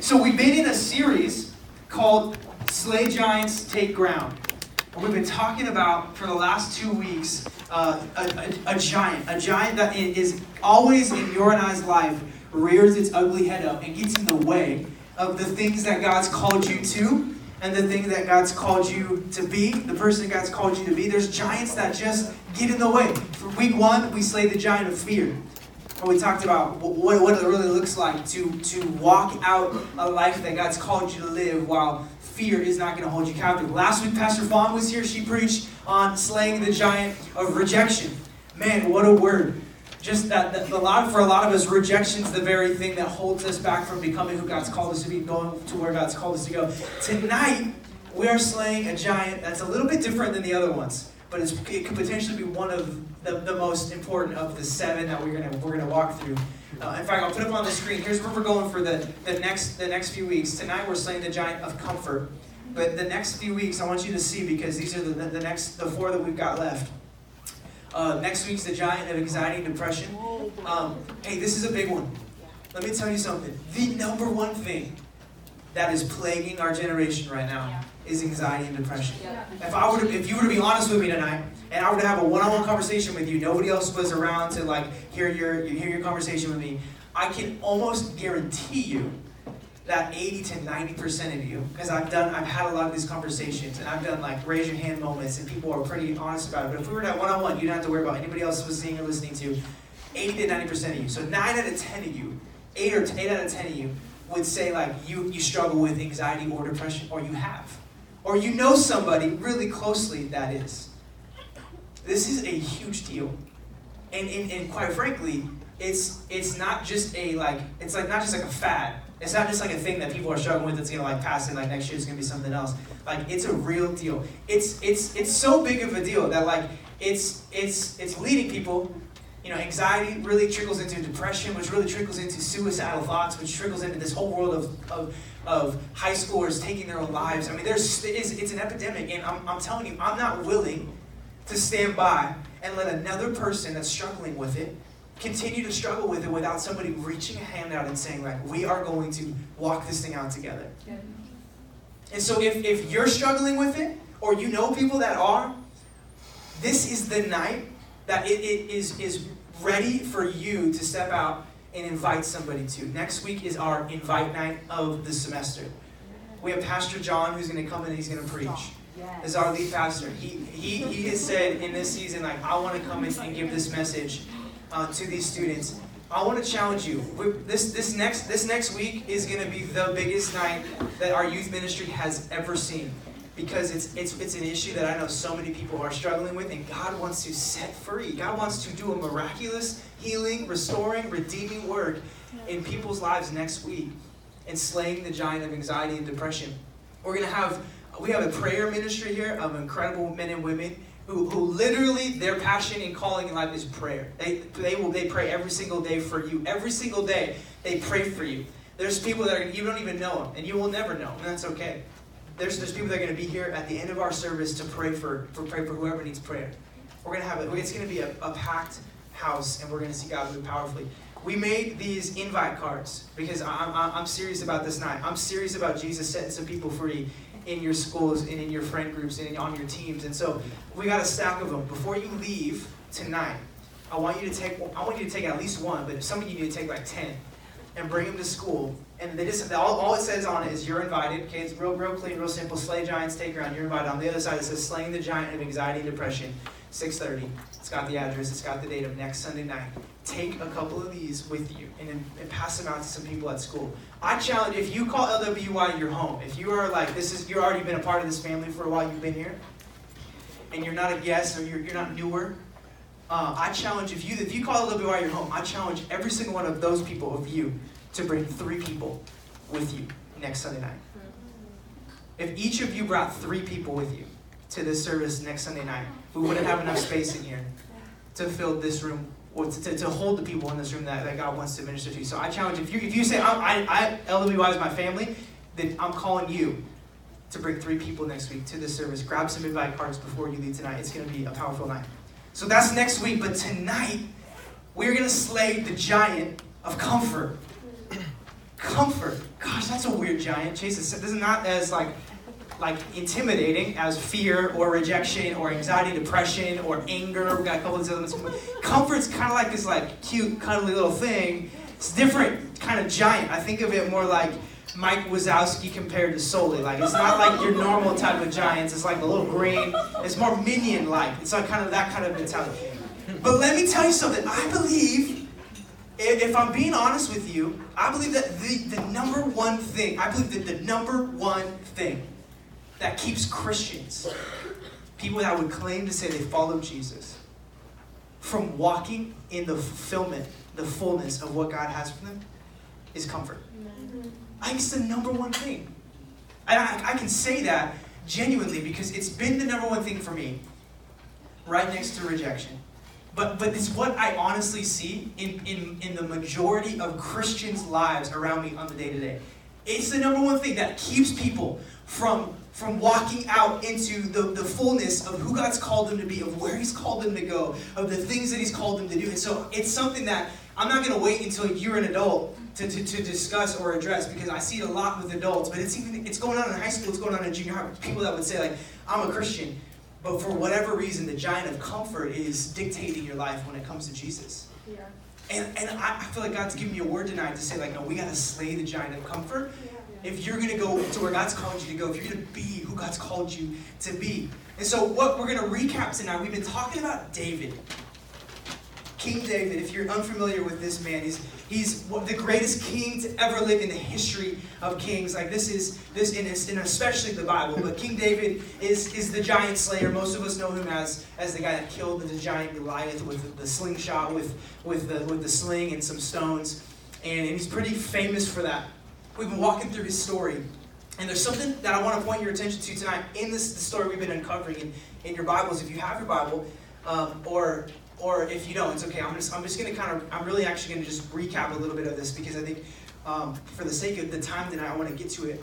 so we've been in a series called Slay Giants, Take Ground. And we've been talking about for the last two weeks uh, a, a, a giant, a giant that is always in your and I's life rears its ugly head up and gets in the way of the things that God's called you to and the thing that God's called you to be, the person God's called you to be. There's giants that just get in the way. For week one, we slay the giant of fear. And we talked about what, what it really looks like to, to walk out a life that God's called you to live while fear is not going to hold you captive. Last week, Pastor Fawn was here. She preached on slaying the giant of rejection. Man, what a word just that, that a lot for a lot of us, rejection is the very thing that holds us back from becoming who God's called us to be, going to where God's called us to go. Tonight, we are slaying a giant that's a little bit different than the other ones, but it could potentially be one of the, the most important of the seven that we're gonna we're gonna walk through. Uh, in fact, I'll put up on the screen. Here's where we're going for the, the next the next few weeks. Tonight, we're slaying the giant of comfort. But the next few weeks, I want you to see because these are the, the, the next the four that we've got left. Uh, next week's the giant of anxiety and depression. Um, hey, this is a big one. Let me tell you something. The number one thing that is plaguing our generation right now is anxiety and depression. If I were to, if you were to be honest with me tonight, and I were to have a one-on-one conversation with you, nobody else was around to like hear your hear your conversation with me. I can almost guarantee you that 80 to 90% of you, because I've done, I've had a lot of these conversations, and I've done like raise your hand moments, and people are pretty honest about it. But if we were to have one-on-one, you don't have to worry about anybody else was seeing or listening to. 80 to 90% of you. So 9 out of 10 of you, 8 or 8 out of 10 of you would say like you, you struggle with anxiety or depression, or you have. Or you know somebody really closely that is. This is a huge deal. And, and, and quite frankly, it's it's not just a like it's like not just like a fad it's not just like a thing that people are struggling with that's gonna like pass it like next year it's gonna be something else. Like it's a real deal. It's it's it's so big of a deal that like it's it's it's leading people. You know, anxiety really trickles into depression, which really trickles into suicidal thoughts, which trickles into this whole world of, of, of high schoolers taking their own lives. I mean, there's it's, it's an epidemic, and I'm, I'm telling you, I'm not willing to stand by and let another person that's struggling with it continue to struggle with it without somebody reaching a hand out and saying, like, we are going to walk this thing out together. Yeah. And so if, if you're struggling with it, or you know people that are, this is the night that it, it is, is ready for you to step out and invite somebody to. Next week is our invite night of the semester. We have Pastor John who's going to come and he's going to preach. As our lead pastor. He, he, he has said in this season, like, I want to come in and give this message uh, to these students. I want to challenge you. This, this, next, this next week is going to be the biggest night that our youth ministry has ever seen because it's, it's, it's an issue that I know so many people are struggling with, and God wants to set free. God wants to do a miraculous healing, restoring, redeeming work in people's lives next week and slaying the giant of anxiety and depression. We're going to have, we have a prayer ministry here of incredible men and women who, who literally their passion and calling in life is prayer. They, they will they pray every single day for you. Every single day they pray for you. There's people that are, you don't even know them, and you will never know, and that's okay. There's, there's people that are going to be here at the end of our service to pray for, for pray for whoever needs prayer. We're going to have it. It's going to be a, a packed house, and we're going to see God move powerfully. We made these invite cards because I'm, I'm serious about this night. I'm serious about Jesus setting some people free in your schools and in your friend groups and on your teams. And so we got a stack of them. Before you leave tonight, I want you to take I want you to take at least one, but if some of you need to take like ten and bring them to school. And they just all, all it says on it is you're invited. Okay, it's real, real clean, real simple. Slay giants, take ground. You're invited. On the other side, it says slaying the giant of anxiety and depression. 6:30. It's got the address. It's got the date of next Sunday night. Take a couple of these with you and, and pass them out to some people at school. I challenge if you call LWY your home, if you are like this is you're already been a part of this family for a while, you've been here, and you're not a guest or you're, you're not newer. Uh, I challenge if you if you call LWY your home, I challenge every single one of those people of you to bring three people with you next Sunday night. If each of you brought three people with you to this service next Sunday night, we wouldn't have enough space in here to fill this room or to, to, to, hold the people in this room that, that God wants to minister to. So I challenge if you if you say I, I, I LWY is my family, then I'm calling you to bring three people next week to this service. Grab some invite cards before you leave tonight. It's going to be a powerful night. So that's next week. But tonight, we're going to slay the giant of comfort. Comfort. Gosh, that's a weird giant. Chase this is not as like like intimidating as fear or rejection or anxiety, depression or anger. We got a couple of these other ones. Comfort's kind of like this like cute, cuddly little thing. It's different, kind of giant. I think of it more like Mike Wazowski compared to Sully. Like it's not like your normal type of giants. It's like a little green. It's more minion-like. It's like kind of that kind of mentality. But let me tell you something. I believe, if I'm being honest with you, I believe that the, the number one thing, I believe that the number one thing that keeps Christians, people that would claim to say they follow Jesus, from walking in the fulfillment, the fullness of what God has for them, is comfort. I think it's the number one thing. And I, I can say that genuinely because it's been the number one thing for me, right next to rejection. But, but it's what I honestly see in, in, in the majority of Christians' lives around me on the day to day. It's the number one thing that keeps people from, from walking out into the, the fullness of who God's called them to be, of where He's called them to go, of the things that He's called them to do. And so it's something that I'm not going to wait until you're an adult to, to, to, discuss or address because I see it a lot with adults, but it's even it's going on in high school, it's going on in junior high. People that would say like, I'm a Christian, but for whatever reason, the giant of comfort is dictating your life when it comes to Jesus. Yeah. And, and I, I feel like God's giving me a word tonight to say like, no, we got to slay the giant of comfort. Yeah. If you're going to go to where God's called you to go, if you're going to be who God's called you to be. And so what we're going to recap tonight, we've been talking about David. King David, if you're unfamiliar with this man, he's, he's the greatest king to ever live in the history of kings. Like this is this in, in especially the Bible. But King David is is the giant slayer. Most of us know him as as the guy that killed the giant Goliath with the slingshot, with with the with the sling and some stones, and, and he's pretty famous for that. We've been walking through his story. And there's something that I want to point your attention to tonight in this story we've been uncovering in, in your Bibles. If you have your Bible, um, or or if you don't, it's okay. I'm just, I'm just going to kind of, I'm really actually going to just recap a little bit of this because I think um, for the sake of the time that I want to get to it.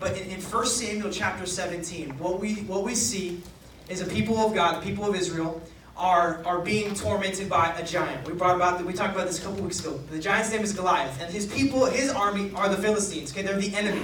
But in, in 1 Samuel chapter 17, what we, what we see is a people of God, the people of Israel, are, are being tormented by a giant. We brought about the, we talked about this a couple weeks ago. The giant's name is Goliath, and his people, his army, are the Philistines. Okay, they're the enemy.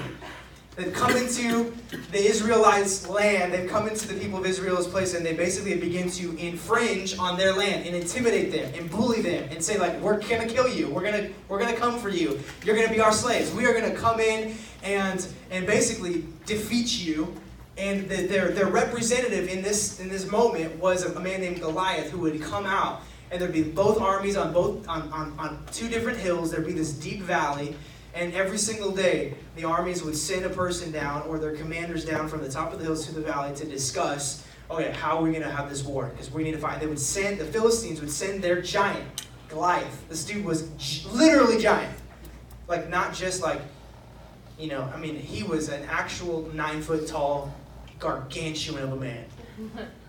They've come into the Israelites' land. They've come into the people of Israel's place, and they basically begin to infringe on their land and intimidate them and bully them and say, like, we're gonna kill you. We're gonna we're gonna come for you. You're gonna be our slaves. We are gonna come in and and basically defeat you. And the, their their representative in this in this moment was a, man named Goliath who would come out, and there'd be both armies on both on, on, on two different hills. There'd be this deep valley and every single day, the armies would send a person down or their commanders down from the top of the hills to the valley to discuss, okay, how are we going to have this war? Because we need to fight. They would send the Philistines would send their giant Goliath. This dude was literally giant, like not just like, you know. I mean, he was an actual nine foot tall, gargantuan of a man.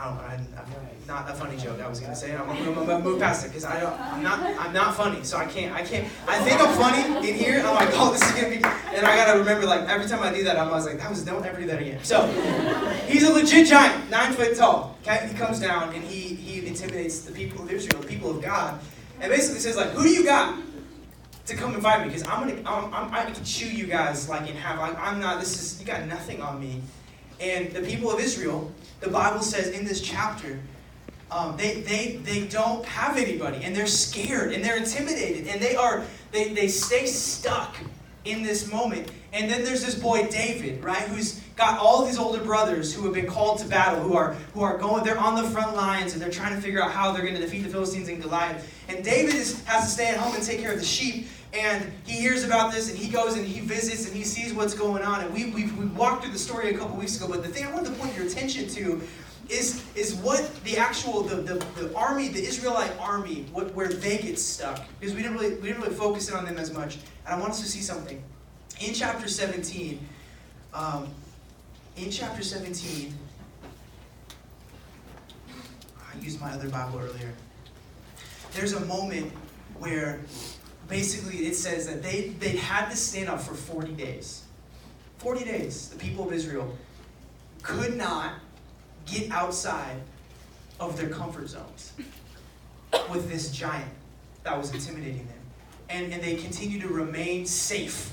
I don't, I, am not a funny joke. I was gonna say. I'm, I'm, I'm gonna move past it because I don't. I'm not. I'm not funny, so I can't. I can't. I think I'm funny in here. I'm like, oh, this is gonna be. And I gotta remember, like, every time I do that, I'm always like, that was. Don't ever do that again. So, he's a legit giant, nine foot tall. Okay, he comes down and he he intimidates the people of Israel, the people of God, and basically says like, who do you got? To come and fight me because I'm gonna I'm, I'm, I can chew you guys like in half. I'm, I'm not. This is you got nothing on me. And the people of Israel, the Bible says in this chapter, um, they, they, they don't have anybody and they're scared and they're intimidated and they are they, they stay stuck in this moment. And then there's this boy david right who's got all these older brothers who have been called to battle who are who are going they're on the front lines and they're trying to figure out how they're going to defeat the philistines and goliath. And david is, has to stay at home and take care of the sheep and he hears about this and he goes and he visits and he sees what's going on. And we, we, we walked through the story a couple weeks ago, but the thing I wanted to point your attention to is, is what the actual, the, the, the army, the Israelite army, what, where they get stuck. Because we didn't, really, we didn't really focus in on them as much. And I want us to see something. In chapter 17, um, in chapter 17, I used my other Bible earlier. There's a moment where basically it says that they, they had to stand up for 40 days. 40 days, the people of Israel could not get outside of their comfort zones with this giant that was intimidating them. and, and they continued to remain safe.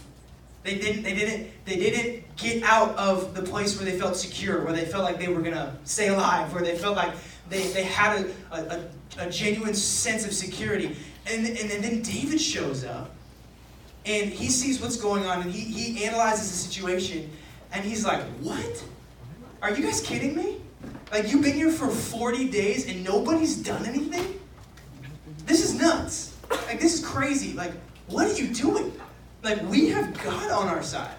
They didn't, they, didn't, they didn't get out of the place where they felt secure, where they felt like they were going to stay alive, where they felt like they, they had a, a, a genuine sense of security. And, and, and then David shows up and he sees what's going on and he, he analyzes the situation and he's like, What? Are you guys kidding me? Like, you've been here for 40 days and nobody's done anything? This is nuts. Like, this is crazy. Like, what are you doing? Like, we have God on our side.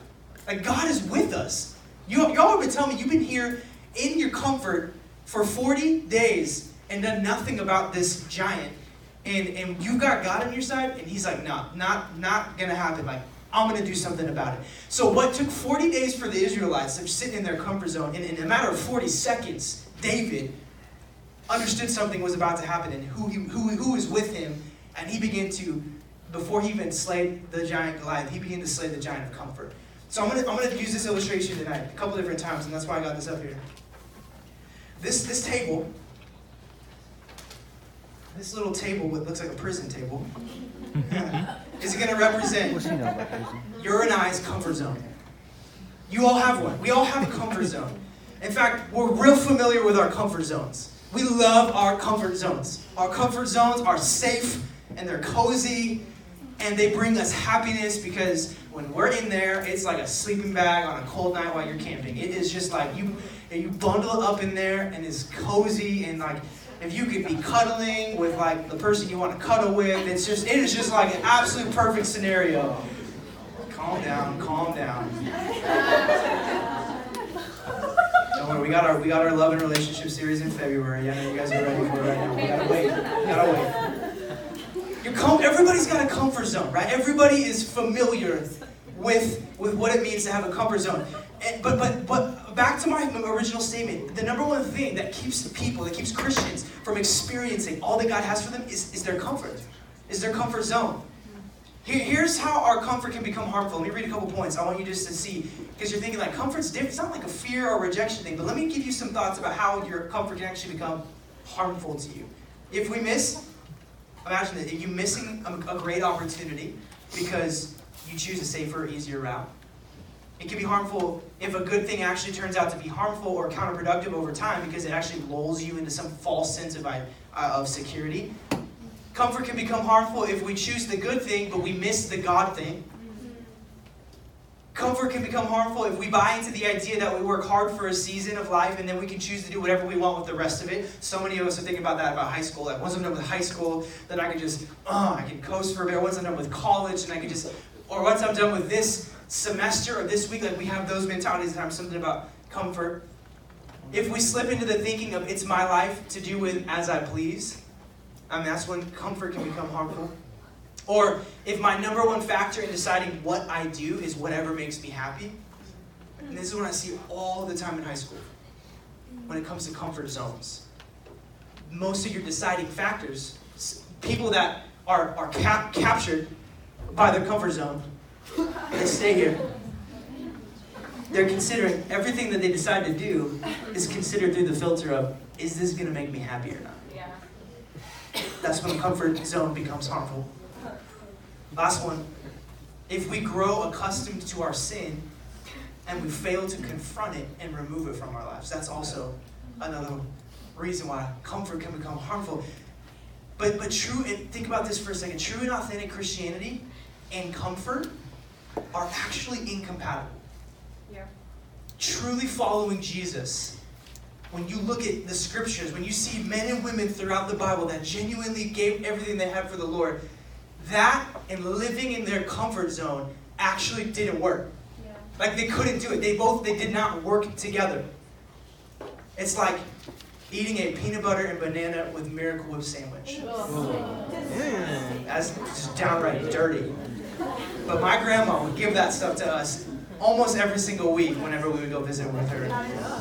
Like, God is with us. You, y'all have been telling me you've been here in your comfort for 40 days and done nothing about this giant. And, and you've got God on your side, and he's like, no, not, not gonna happen. Like, I'm gonna do something about it. So what took 40 days for the Israelites, they're sitting in their comfort zone, and in a matter of 40 seconds, David understood something was about to happen and who, he, who, who was with him, and he began to before he even slayed the giant Goliath, he began to slay the giant of comfort. So I'm gonna, I'm gonna use this illustration tonight a couple different times, and that's why I got this up here. This, this table, this little table, what looks like a prison table, is gonna represent your and I's comfort zone. You all have one. We all have a comfort zone. In fact, we're real familiar with our comfort zones. We love our comfort zones. Our comfort zones are safe and they're cozy and they bring us happiness because when we're in there, it's like a sleeping bag on a cold night while you're camping. It is just like you you bundle up in there and it's cozy and like if you could be cuddling with like the person you want to cuddle with, it's just it is just like an absolute perfect scenario. Calm down, calm down. Don't worry, we got our we got our love and relationship series in February. I know you guys are ready for it right now. We gotta wait. We gotta wait. Com- everybody's got a comfort zone, right? Everybody is familiar with, with what it means to have a comfort zone. And, but, but, but back to my original statement, the number one thing that keeps people, that keeps Christians from experiencing all that God has for them is, is their comfort, is their comfort zone. Here, here's how our comfort can become harmful. Let me read a couple points. I want you just to see, because you're thinking like comfort's different. It's not like a fear or rejection thing, but let me give you some thoughts about how your comfort can actually become harmful to you. If we miss Imagine that you missing a, a great opportunity because you choose a safer, easier route. It can be harmful if a good thing actually turns out to be harmful or counterproductive over time because it actually lulls you into some false sense of, uh, of security. Comfort can become harmful if we choose the good thing but we miss the God thing. Comfort can become harmful if we buy into the idea that we work hard for a season of life and then we can choose to do whatever we want with the rest of it. So many of us are thinking about that about high school. Like once I'm done with high school, then I can just, oh, I can coast for a bit. Once I'm done with college, and I can just, or once I'm done with this semester or this week, like we have those mentalities and have something about comfort. If we slip into the thinking of it's my life to do with as I please, I mean that's when comfort can become harmful. Or if my number one factor in deciding what I do is whatever makes me happy, and this is what I see all the time in high school when it comes to comfort zones. Most of your deciding factors, people that are, are cap- captured by their comfort zone, they stay here. They're considering everything that they decide to do is considered through the filter of, is this going to make me happy or not? Yeah. That's when the comfort zone becomes harmful. Last one. If we grow accustomed to our sin and we fail to confront it and remove it from our lives, that's also another reason why comfort can become harmful. But but true and think about this for a second. True and authentic Christianity and comfort are actually incompatible. Yeah. Truly following Jesus when you look at the scriptures, when you see men and women throughout the Bible that genuinely gave everything they had for the Lord, that and living in their comfort zone actually didn't work. Yeah. Like they couldn't do it. They both they did not work together. It's like eating a peanut butter and banana with Miracle Whip sandwich. That's just downright dirty. But my grandma would give that stuff to us almost every single week whenever we would go visit with her.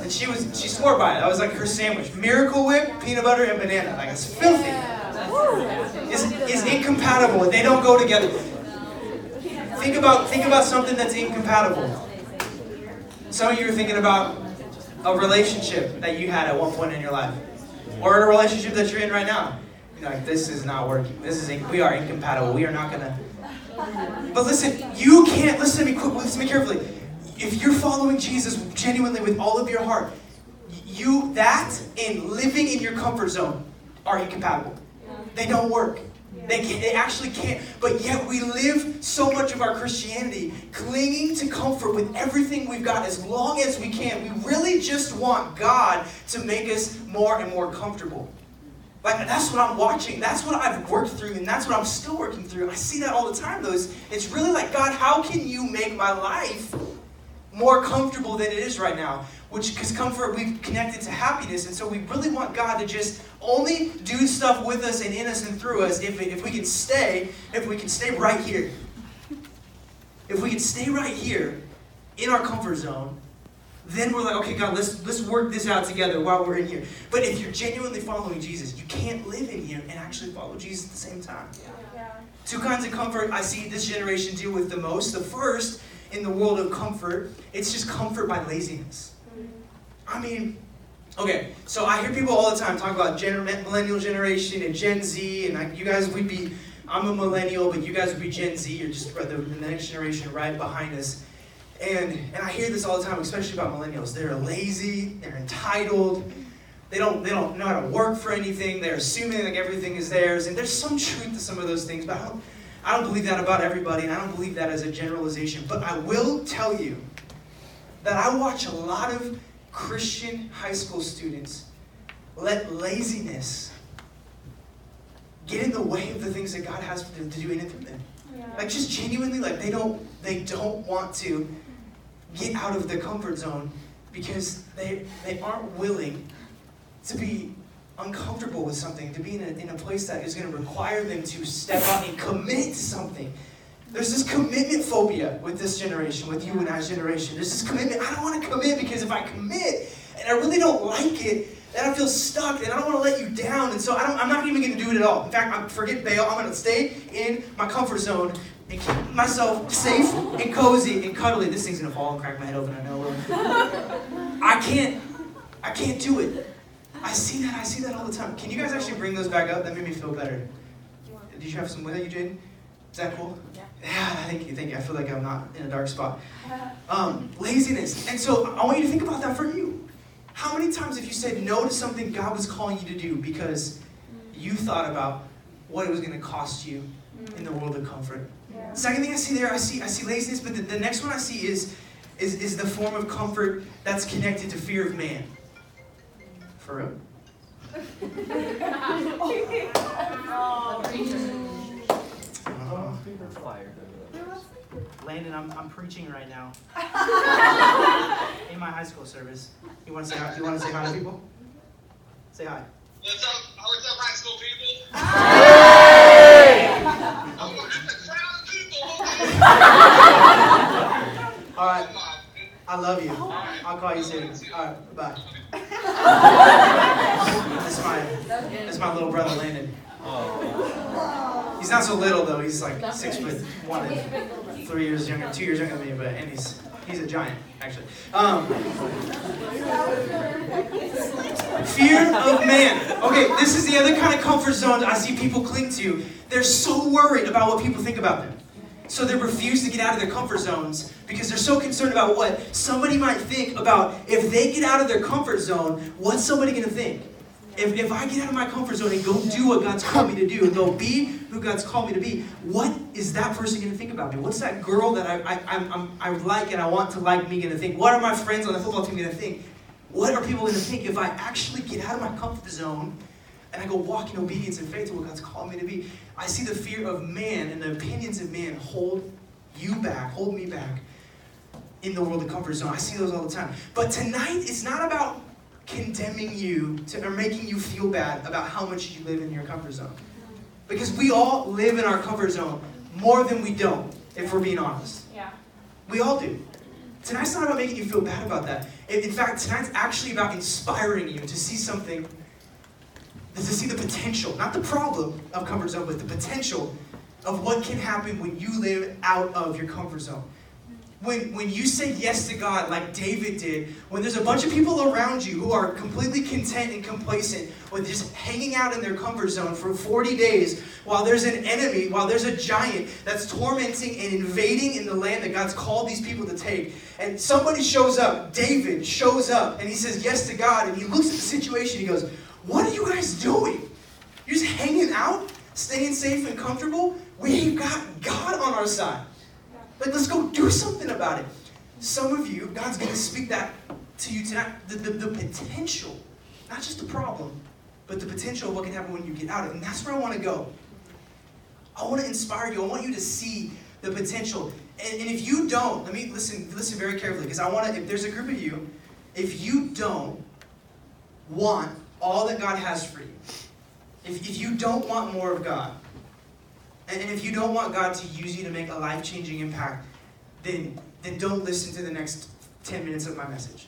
And she was she swore by it. That was like her sandwich. Miracle Whip, peanut butter, and banana. Like it's filthy is, is incompatible. They don't go together. Think about, think about something that's incompatible. Some of you are thinking about a relationship that you had at one point in your life, or a relationship that you're in right now. You're like, this is not working. This is we are incompatible. We are not gonna But listen, you can't listen to me. Quickly, listen to me carefully. If you're following Jesus genuinely with all of your heart, you that and living in your comfort zone are incompatible. They don't work. They, can, they actually can't. But yet we live so much of our Christianity clinging to comfort with everything we've got as long as we can. We really just want God to make us more and more comfortable. Like that's what I'm watching. That's what I've worked through, and that's what I'm still working through. I see that all the time. Though it's, it's really like God, how can you make my life more comfortable than it is right now? Which because comfort we've connected to happiness, and so we really want God to just only do stuff with us and in us and through us if, if we can stay, if we can stay right here. If we can stay right here in our comfort zone, then we're like, okay, God, let's let's work this out together while we're in here. But if you're genuinely following Jesus, you can't live in here and actually follow Jesus at the same time. Yeah. Yeah. Two kinds of comfort I see this generation deal with the most. The first, in the world of comfort, it's just comfort by laziness. Mm-hmm. I mean, Okay, so I hear people all the time talk about gener- millennial generation and Gen Z, and I, you guys would be, I'm a millennial, but you guys would be Gen Z, you're just the, the next generation right behind us. And, and I hear this all the time, especially about millennials. They're lazy, they're entitled, they don't, they don't know how to work for anything, they're assuming like everything is theirs, and there's some truth to some of those things, but I don't, I don't believe that about everybody, and I don't believe that as a generalization. But I will tell you that I watch a lot of Christian high school students let laziness get in the way of the things that God has for them to do in and through them. Yeah. Like just genuinely, like they don't they don't want to get out of the comfort zone because they they aren't willing to be uncomfortable with something, to be in a, in a place that is going to require them to step out and commit to something. There's this commitment phobia with this generation, with you and I's generation. There's this commitment. I don't want to commit because if I commit and I really don't like it, then I feel stuck and I don't want to let you down. And so I am not even going to do it at all. In fact, I'm, forget bail. I'm going to stay in my comfort zone and keep myself safe and cozy and cuddly. This thing's to fall and crack my head open. I know. I can't. I can't do it. I see that. I see that all the time. Can you guys actually bring those back up? That made me feel better. Did you have some with you, Jaden? Is that cool? Yeah. Yeah, thank you, thank you. I feel like I'm not in a dark spot. Um, laziness. And so I want you to think about that for you. How many times have you said no to something God was calling you to do because you thought about what it was going to cost you in the world of comfort? Yeah. Second thing I see there, I see I see laziness, but the, the next one I see is, is is the form of comfort that's connected to fear of man. For real. oh. Landon, I'm, I'm preaching right now in my high school service. You want to say hi? You want to say hi to people? Say hi. What's up? What's up, high school people? All right. I love you. I'll call you soon. All right. Bye. that's my that's my little brother Landon. He's not so little though. He's like six foot one and three years younger, two years younger than me, but and he's he's a giant actually. Um, fear of man. Okay, this is the other kind of comfort zone I see people cling to. They're so worried about what people think about them. So they refuse to get out of their comfort zones because they're so concerned about what somebody might think about if they get out of their comfort zone, what's somebody going to think? If, if I get out of my comfort zone and go do what God's called me to do and go be who God's called me to be, what is that person going to think about me? What's that girl that I, I, I'm, i like and I want to like me going to think? What are my friends on the football team going to think? What are people going to think if I actually get out of my comfort zone and I go walk in obedience and faith to what God's called me to be? I see the fear of man and the opinions of man hold you back, hold me back in the world of comfort zone. I see those all the time. But tonight, it's not about condemning you to, or making you feel bad about how much you live in your comfort zone. Because we all live in our comfort zone more than we don't, if we're being honest. Yeah. We all do. Tonight's not about making you feel bad about that. In fact, tonight's actually about inspiring you to see something, to see the potential, not the problem of comfort zone, but the potential of what can happen when you live out of your comfort zone. When, when you say yes to God like David did, when there's a bunch of people around you who are completely content and complacent with just hanging out in their comfort zone for 40 days while there's an enemy, while there's a giant that's tormenting and invading in the land that God's called these people to take, and somebody shows up, David shows up, and he says yes to God, and he looks at the situation, he goes, What are you guys doing? You're just hanging out, staying safe and comfortable? We've got God on our side. Like, let's go do something about it. Some of you, God's going to speak that to you tonight. The, the, the potential, not just the problem, but the potential of what can happen when you get out of it. And that's where I want to go. I want to inspire you. I want you to see the potential. And, and if you don't, let me listen, listen very carefully, because I want to, if there's a group of you, if you don't want all that God has for you, if, if you don't want more of God, and, and if you don't want God to use you to make a life changing impact, then, then don't listen to the next 10 minutes of my message.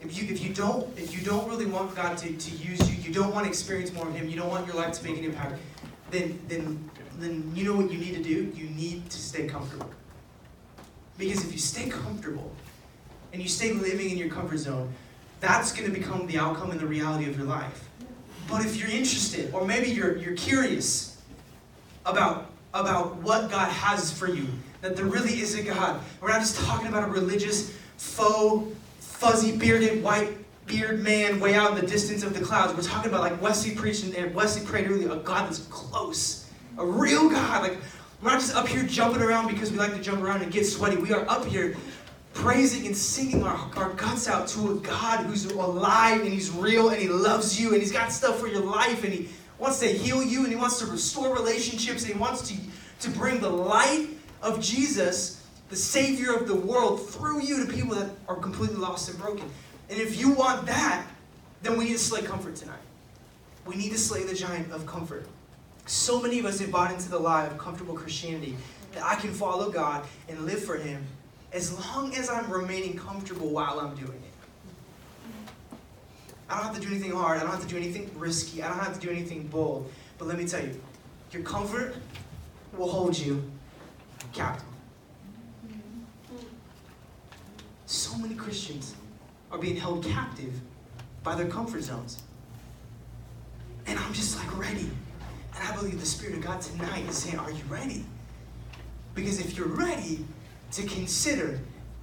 If you, if you don't if you don't really want God to, to use you, you don't want to experience more of Him, you don't want your life to make an impact, then then then you know what you need to do? You need to stay comfortable. Because if you stay comfortable and you stay living in your comfort zone, that's going to become the outcome and the reality of your life. But if you're interested, or maybe you're you're curious, about, about what God has for you. That there really is a God. We're not just talking about a religious, faux, fuzzy bearded, white beard man way out in the distance of the clouds. We're talking about like Wesley preached and Wesley prayed earlier, a God that's close. A real God. Like we're not just up here jumping around because we like to jump around and get sweaty. We are up here praising and singing our, our guts out to a God who's alive and he's real and he loves you and he's got stuff for your life and he wants to heal you and He wants to restore relationships and He wants to, to bring the light of Jesus, the Savior of the world, through you to people that are completely lost and broken. And if you want that, then we need to slay comfort tonight. We need to slay the giant of comfort. So many of us have bought into the lie of comfortable Christianity that I can follow God and live for Him as long as I'm remaining comfortable while I'm doing it. I don't have to do anything hard. I don't have to do anything risky. I don't have to do anything bold. But let me tell you, your comfort will hold you captive. So many Christians are being held captive by their comfort zones. And I'm just like ready. And I believe the Spirit of God tonight is saying, Are you ready? Because if you're ready to consider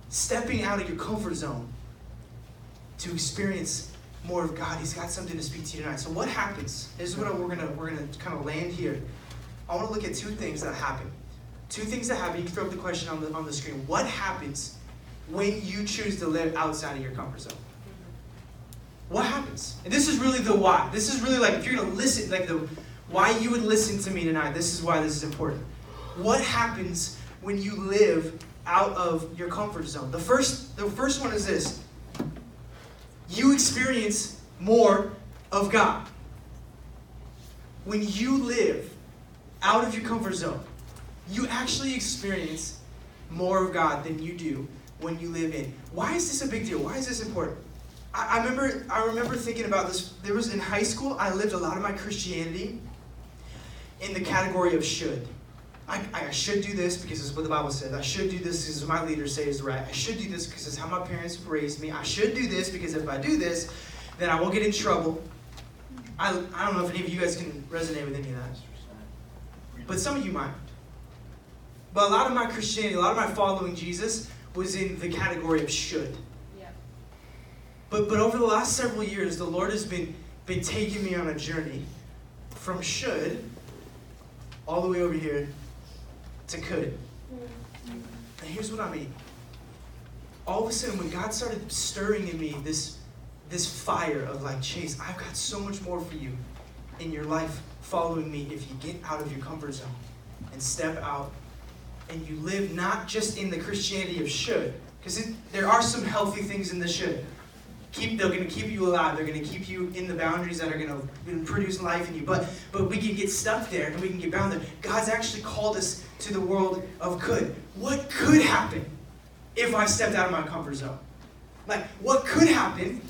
stepping out of your comfort zone to experience more of God. He's got something to speak to you tonight. So what happens? This is what we're gonna we're gonna kind of land here. I want to look at two things that happen. Two things that happen. You can throw up the question on the on the screen. What happens when you choose to live outside of your comfort zone? What happens? And this is really the why. This is really like if you're gonna listen, like the why you would listen to me tonight. This is why this is important. What happens when you live out of your comfort zone? The first the first one is this you experience more of God. When you live out of your comfort zone, you actually experience more of God than you do when you live in. Why is this a big deal? Why is this important? I, I remember I remember thinking about this. There was in high school, I lived a lot of my Christianity in the category of should. I, I should do this because it's what the Bible says. I should do this because my leaders say is right. I should do this because it's how my parents raised me. I should do this because if I do this, then I won't get in trouble. I, I don't know if any of you guys can resonate with any of that. But some of you might. But a lot of my Christianity, a lot of my following Jesus was in the category of should. Yeah. But, but over the last several years, the Lord has been, been taking me on a journey from should all the way over here to could. And here's what I mean. All of a sudden, when God started stirring in me this, this fire of like, Chase, I've got so much more for you in your life following me if you get out of your comfort zone and step out and you live not just in the Christianity of should, because there are some healthy things in the should keep they're going to keep you alive they're going to keep you in the boundaries that are going to produce life in you but but we can get stuck there and we can get bound there god's actually called us to the world of could what could happen if i stepped out of my comfort zone? Like what could happen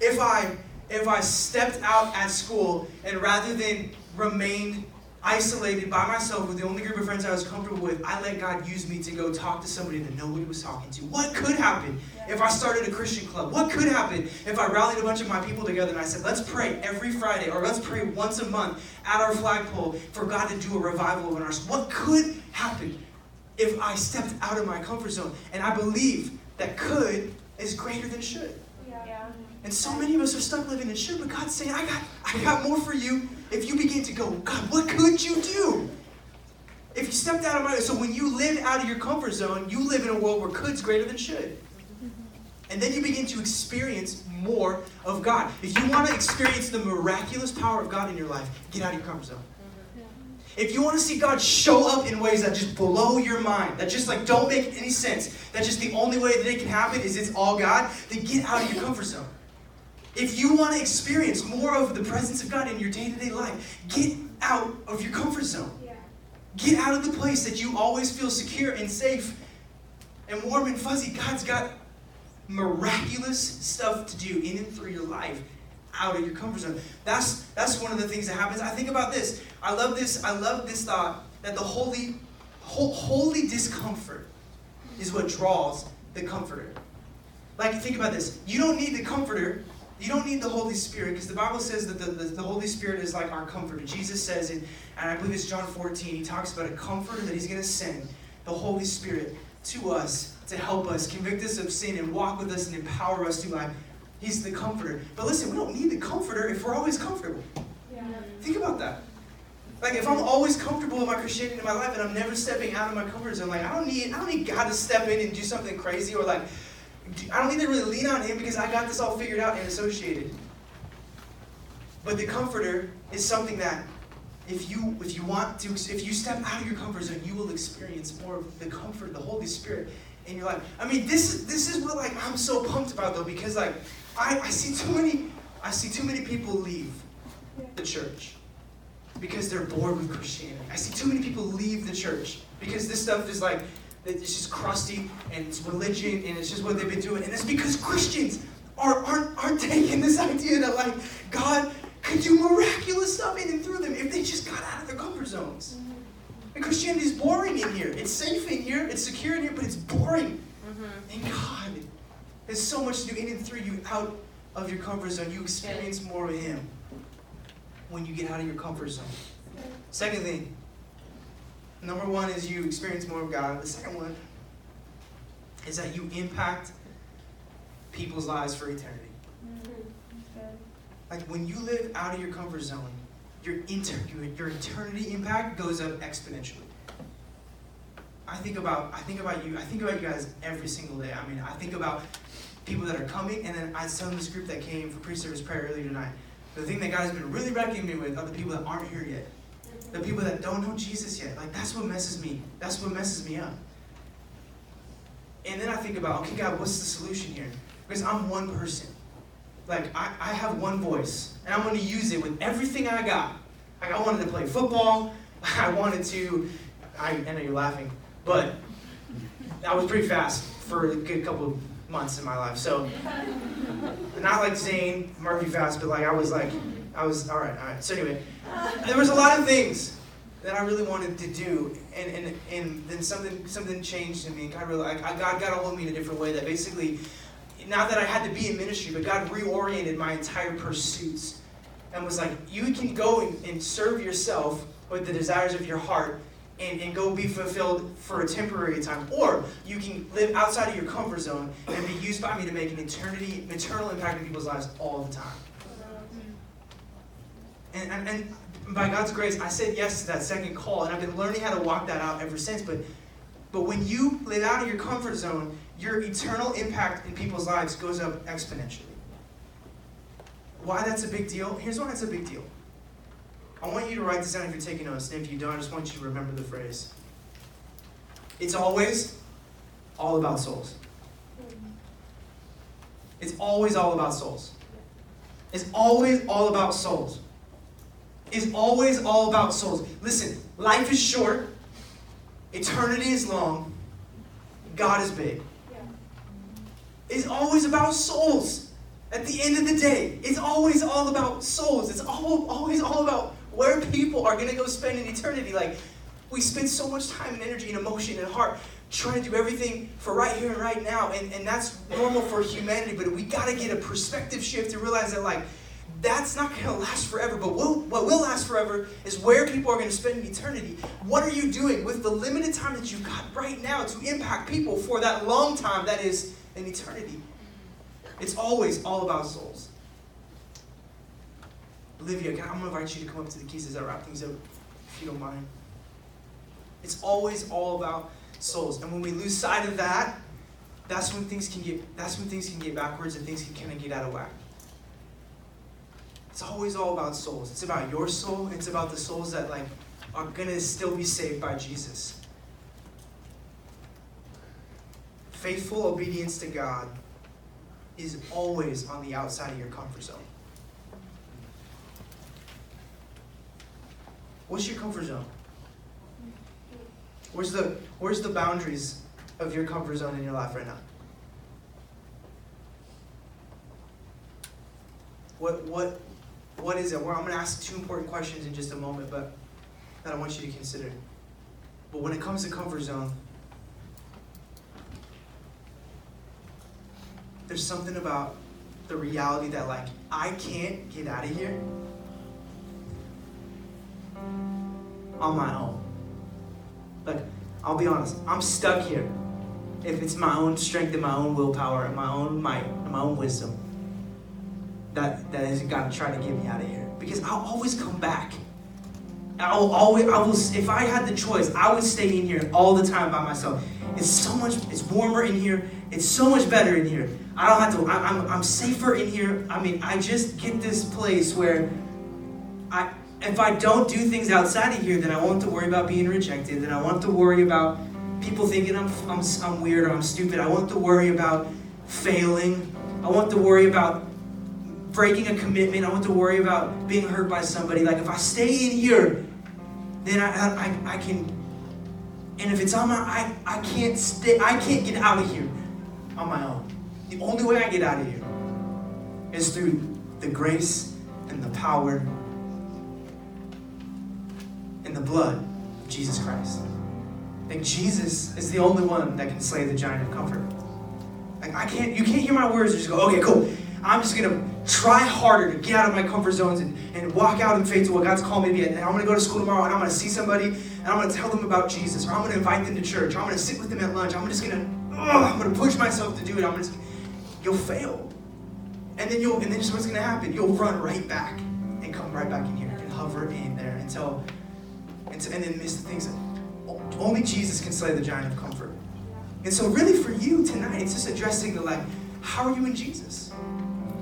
if i if i stepped out at school and rather than remain isolated by myself with the only group of friends I was comfortable with, I let God use me to go talk to somebody that nobody was talking to. What could happen if I started a Christian club? What could happen if I rallied a bunch of my people together and I said, let's pray every Friday or let's pray once a month at our flagpole for God to do a revival in our school? What could happen if I stepped out of my comfort zone? And I believe that could is greater than should. Yeah. And so many of us are stuck living in should, but God's saying, I got, I got more for you if you begin to go, God, what could you do? If you stepped out of my so when you live out of your comfort zone, you live in a world where could's greater than should. And then you begin to experience more of God. If you want to experience the miraculous power of God in your life, get out of your comfort zone. If you want to see God show up in ways that just blow your mind, that just like don't make any sense, that just the only way that it can happen is it's all God, then get out of your comfort zone. If you want to experience more of the presence of God in your day to day life, get out of your comfort zone. Get out of the place that you always feel secure and safe and warm and fuzzy. God's got miraculous stuff to do in and through your life out of your comfort zone. That's that's one of the things that happens. I think about this. I love this. I love this thought that the holy, holy discomfort is what draws the comforter. Like think about this. You don't need the comforter you don't need the Holy Spirit because the Bible says that the, the, the, Holy Spirit is like our comforter. Jesus says, in, and I believe it's John 14, he talks about a comforter that he's going to send, the Holy Spirit, to us to help us, convict us of sin, and walk with us and empower us to life. He's the comforter. But listen, we don't need the comforter if we're always comfortable. Yeah. Think about that. Like if I'm always comfortable in my Christianity in my life and I'm never stepping out of my comfort zone, like I don't need I don't need God to step in and do something crazy or like I don't need to really lean on him because I got this all figured out and associated. But the comforter is something that if you if you want to if you step out of your comfort zone, you will experience more of the comfort, the Holy Spirit in your life. I mean, this is this is what like I'm so pumped about though, because like I, I see too many I see too many people leave the church because they're bored with Christianity. I see too many people leave the church because this stuff is like it's just crusty and it's religion and it's just what they've been doing. And it's because Christians are, aren't, aren't taking this idea that like God could do miraculous stuff in and through them if they just got out of their comfort zones. And Christianity is boring in here. It's safe in here, it's secure in here, but it's boring. Mm-hmm. And God has so much to do in and through you out of your comfort zone. You experience more of Him when you get out of your comfort zone. Second thing, Number one is you experience more of God. The second one is that you impact people's lives for eternity. Like when you live out of your comfort zone, your, inter- your eternity impact goes up exponentially. I think about I think about you I think about you guys every single day. I mean I think about people that are coming, and then I telling this group that came for pre-service prayer earlier tonight. The thing that God has been really wrecking me with are the people that aren't here yet the people that don't know Jesus yet. Like that's what messes me. That's what messes me up. And then I think about, okay, God, what's the solution here? Because I'm one person. Like I, I have one voice, and I'm to use it with everything I got. Like I wanted to play football. I wanted to. I, I know you're laughing, but I was pretty fast for a good couple of months in my life. So not like Zane Murphy fast, but like I was like I was all right. All right. So anyway there was a lot of things that I really wanted to do, and, and, and then something something changed in me. And God really, I, God got a hold of me in a different way. That basically, not that I had to be in ministry, but God reoriented my entire pursuits, and was like, you can go and, and serve yourself with the desires of your heart, and, and go be fulfilled for a temporary time, or you can live outside of your comfort zone and be used by me to make an eternity, eternal impact in people's lives all the time. And, and, and by God's grace, I said yes to that second call, and I've been learning how to walk that out ever since. But, but when you live out of your comfort zone, your eternal impact in people's lives goes up exponentially. Why that's a big deal? Here's why that's a big deal. I want you to write this down if you're taking notes, and if you don't, I just want you to remember the phrase. It's always all about souls. It's always all about souls. It's always all about souls is always all about souls. Listen, life is short, eternity is long, God is big. It's always about souls. At the end of the day, it's always all about souls. It's all, always all about where people are going to go spend an eternity. Like, we spend so much time and energy and emotion and heart trying to do everything for right here and right now. And, and that's normal for humanity, but we got to get a perspective shift to realize that, like, that's not going to last forever. But what will last forever is where people are going to spend eternity. What are you doing with the limited time that you've got right now to impact people for that long time that is an eternity? It's always all about souls. Olivia, can, I'm going to invite you to come up to the keys as I wrap things up, if you don't mind. It's always all about souls. And when we lose sight of that, that's when things can get that's when things can get backwards and things can kind of get out of whack. It's always all about souls. It's about your soul. It's about the souls that like are gonna still be saved by Jesus. Faithful obedience to God is always on the outside of your comfort zone. What's your comfort zone? Where's the where's the boundaries of your comfort zone in your life right now? What what what is it? Well, I'm going to ask two important questions in just a moment, but that I want you to consider. But when it comes to comfort zone, there's something about the reality that like I can't get out of here on my own. Like, I'll be honest, I'm stuck here. If it's my own strength and my own willpower and my own might and my own wisdom, that that has got to try to get me out of here. Because I'll always come back. I'll always, I will. If I had the choice, I would stay in here all the time by myself. It's so much. It's warmer in here. It's so much better in here. I don't have to. I, I'm I'm safer in here. I mean, I just get this place where I if I don't do things outside of here, then I won't have to worry about being rejected. Then I won't have to worry about people thinking I'm, I'm, I'm weird or I'm stupid. I won't have to worry about failing. I won't have to worry about breaking a commitment. I won't have to worry about being hurt by somebody. Like if I stay in here, then I, I, I can. And if it's on my, I, I can't stay. I can't get out of here on my own. The only way I get out of here is through the grace and the power and the blood of Jesus Christ. Like Jesus is the only one that can slay the giant of comfort. Like I can't, you can't hear my words and just go, okay, cool. I'm just gonna try harder to get out of my comfort zones and, and walk out in faith to what God's called me to be. And I'm gonna go to school tomorrow and I'm gonna see somebody and I'm gonna tell them about Jesus, or I'm gonna invite them to church, or I'm gonna sit with them at lunch. I'm just gonna, ugh, I'm gonna push myself to do it. I'm just, you'll fail, and then you'll, and then just what's gonna happen? You'll run right back and come right back in here and hover in there until, until and then miss the things that only Jesus can slay the giant of comfort. And so, really, for you tonight, it's just addressing the like, how are you in Jesus?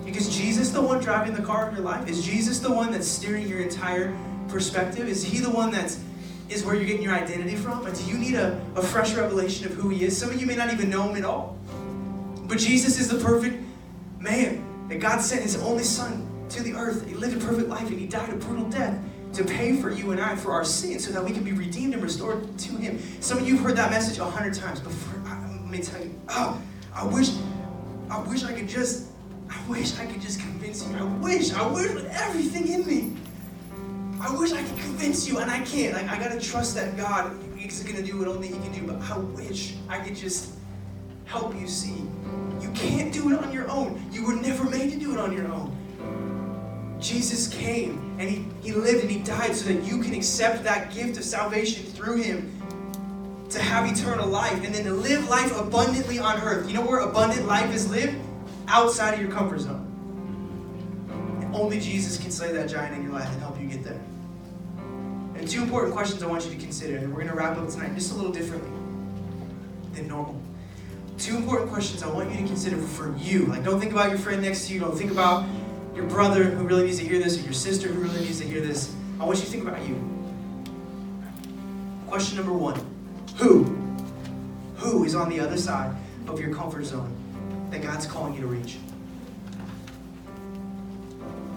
Because Jesus the one driving the car of your life? Is Jesus the one that's steering your entire perspective? Is he the one that's is where you're getting your identity from? And do you need a, a fresh revelation of who he is? Some of you may not even know him at all. But Jesus is the perfect man that God sent his only son to the earth. He lived a perfect life and he died a brutal death to pay for you and I for our sins so that we can be redeemed and restored to him. Some of you have heard that message a hundred times before. Let me tell you, oh, I wish, I wish I could just I wish I could just convince you. I wish, I wish with everything in me. I wish I could convince you, and I can't. Like, I gotta trust that God is gonna do what only He can do. But I wish I could just help you see. You can't do it on your own. You were never made to do it on your own. Jesus came and he, he lived and He died so that you can accept that gift of salvation through Him to have eternal life and then to live life abundantly on earth. You know where abundant life is lived? Outside of your comfort zone. And only Jesus can slay that giant in your life and help you get there. And two important questions I want you to consider, and we're going to wrap up tonight just a little differently than normal. Two important questions I want you to consider for you. Like, don't think about your friend next to you. Don't think about your brother who really needs to hear this or your sister who really needs to hear this. I want you to think about you. Question number one Who? Who is on the other side of your comfort zone? That God's calling you to reach?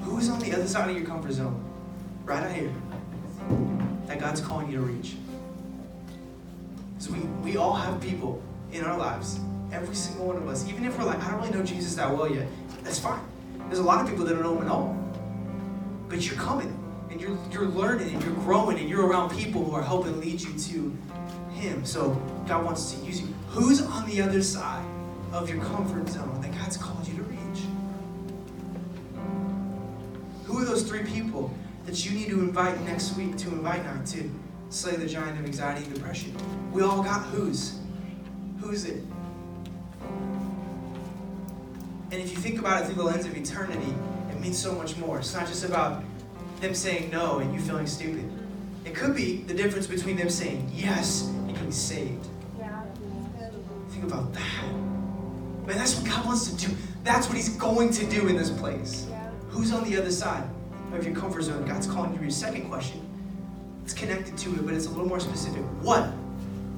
Who is on the other side of your comfort zone? Right out here. That God's calling you to reach. Because we, we all have people in our lives, every single one of us, even if we're like, I don't really know Jesus that well yet, that's fine. There's a lot of people that don't know him at all. But you're coming. and you're, you're learning and you're growing and you're around people who are helping lead you to Him. So God wants to use you. Who's on the other side of your comfort zone that God's called you to reach? Who are those three people that you need to invite next week to invite night to slay the giant of anxiety and depression? We all got who's. Who's it? And if you think about it through the lens of eternity, it means so much more. It's not just about them saying no and you feeling stupid. It could be the difference between them saying yes and being saved. Yeah. Think about that. Man, that's what God wants to do. That's what He's going to do in this place. Yeah. Who's on the other side of your comfort zone? God's calling you to your second question. It's connected to it, but it's a little more specific. What?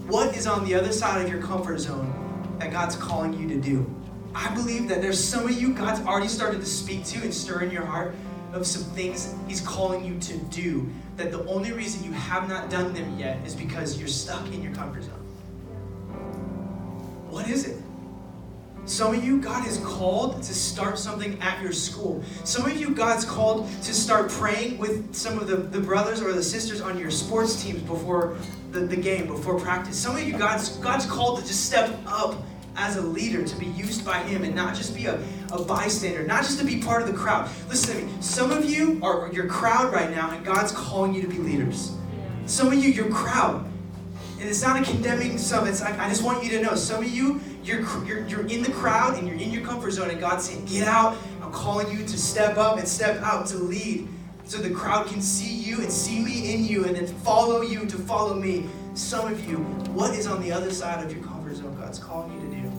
What is on the other side of your comfort zone that God's calling you to do? I believe that there's some of you God's already started to speak to and stir in your heart of some things He's calling you to do. That the only reason you have not done them yet is because you're stuck in your comfort zone. What is it? Some of you, God has called to start something at your school. Some of you, God's called to start praying with some of the, the brothers or the sisters on your sports teams before the, the game, before practice. Some of you, God's, God's called to just step up as a leader, to be used by Him and not just be a, a bystander, not just to be part of the crowd. Listen to me. Some of you are your crowd right now, and God's calling you to be leaders. Some of you, your crowd. And it's not a condemning sum. It's like, I just want you to know. Some of you, you're, you're, you're in the crowd and you're in your comfort zone, and God's saying, Get out. I'm calling you to step up and step out to lead so the crowd can see you and see me in you and then follow you to follow me. Some of you, what is on the other side of your comfort zone God's calling you to do?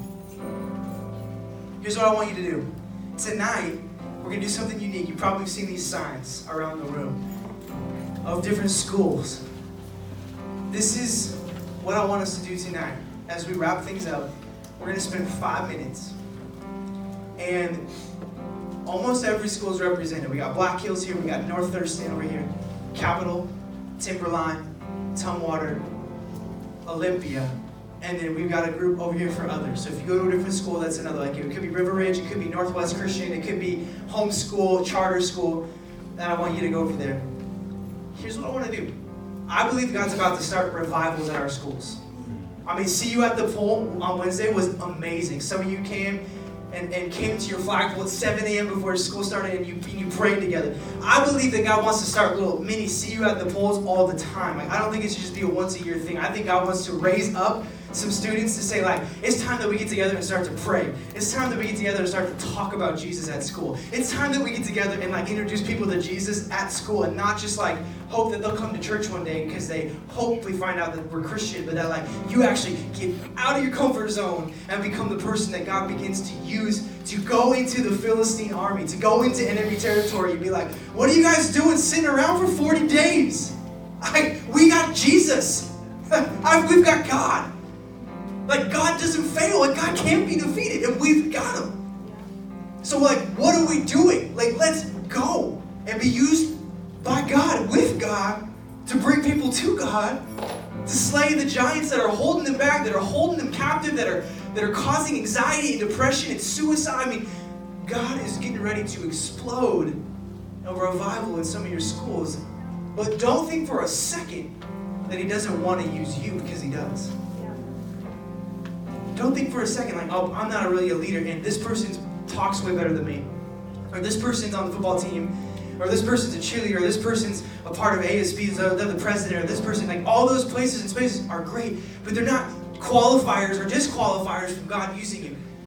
Here's what I want you to do. Tonight, we're going to do something unique. You've probably seen these signs around the room of different schools. This is what I want us to do tonight. As we wrap things up, we're going to spend five minutes. And almost every school is represented. We got Black Hills here, we got North Thurston over here, Capital, Timberline, Tumwater, Olympia, and then we've got a group over here for others. So if you go to a different school, that's another. Like it could be River Ridge, it could be Northwest Christian, it could be homeschool, charter school. And I want you to go over there. Here's what I want to do. I believe God's about to start revivals at our schools. I mean, see you at the pole on Wednesday was amazing. Some of you came and, and came to your flagpole at 7 a.m. before school started and you, and you prayed together. I believe that God wants to start little mini see you at the polls all the time. Like, I don't think it should just be a once a year thing. I think God wants to raise up some students to say, like, it's time that we get together and start to pray. It's time that we get together and start to talk about Jesus at school. It's time that we get together and like introduce people to Jesus at school and not just like hope that they'll come to church one day because they hopefully find out that we're Christian, but that like you actually get out of your comfort zone and become the person that God begins to use to go into the Philistine army, to go into enemy territory and be like, what are you guys doing sitting around for 40 days? I, we got Jesus. I, we've got God. Like God doesn't fail. Like God can't be defeated, and we've got Him. So like, what are we doing? Like, let's go and be used by God with God to bring people to God, to slay the giants that are holding them back, that are holding them captive, that are that are causing anxiety and depression and suicide. I mean, God is getting ready to explode a revival in some of your schools. But don't think for a second that He doesn't want to use you because He does. Don't think for a second like, oh, I'm not really a leader, and this person talks way better than me, or this person's on the football team, or this person's a cheerleader, or this person's a part of ASB, they're the president, or this person. Like all those places and spaces are great, but they're not qualifiers or disqualifiers from God using you.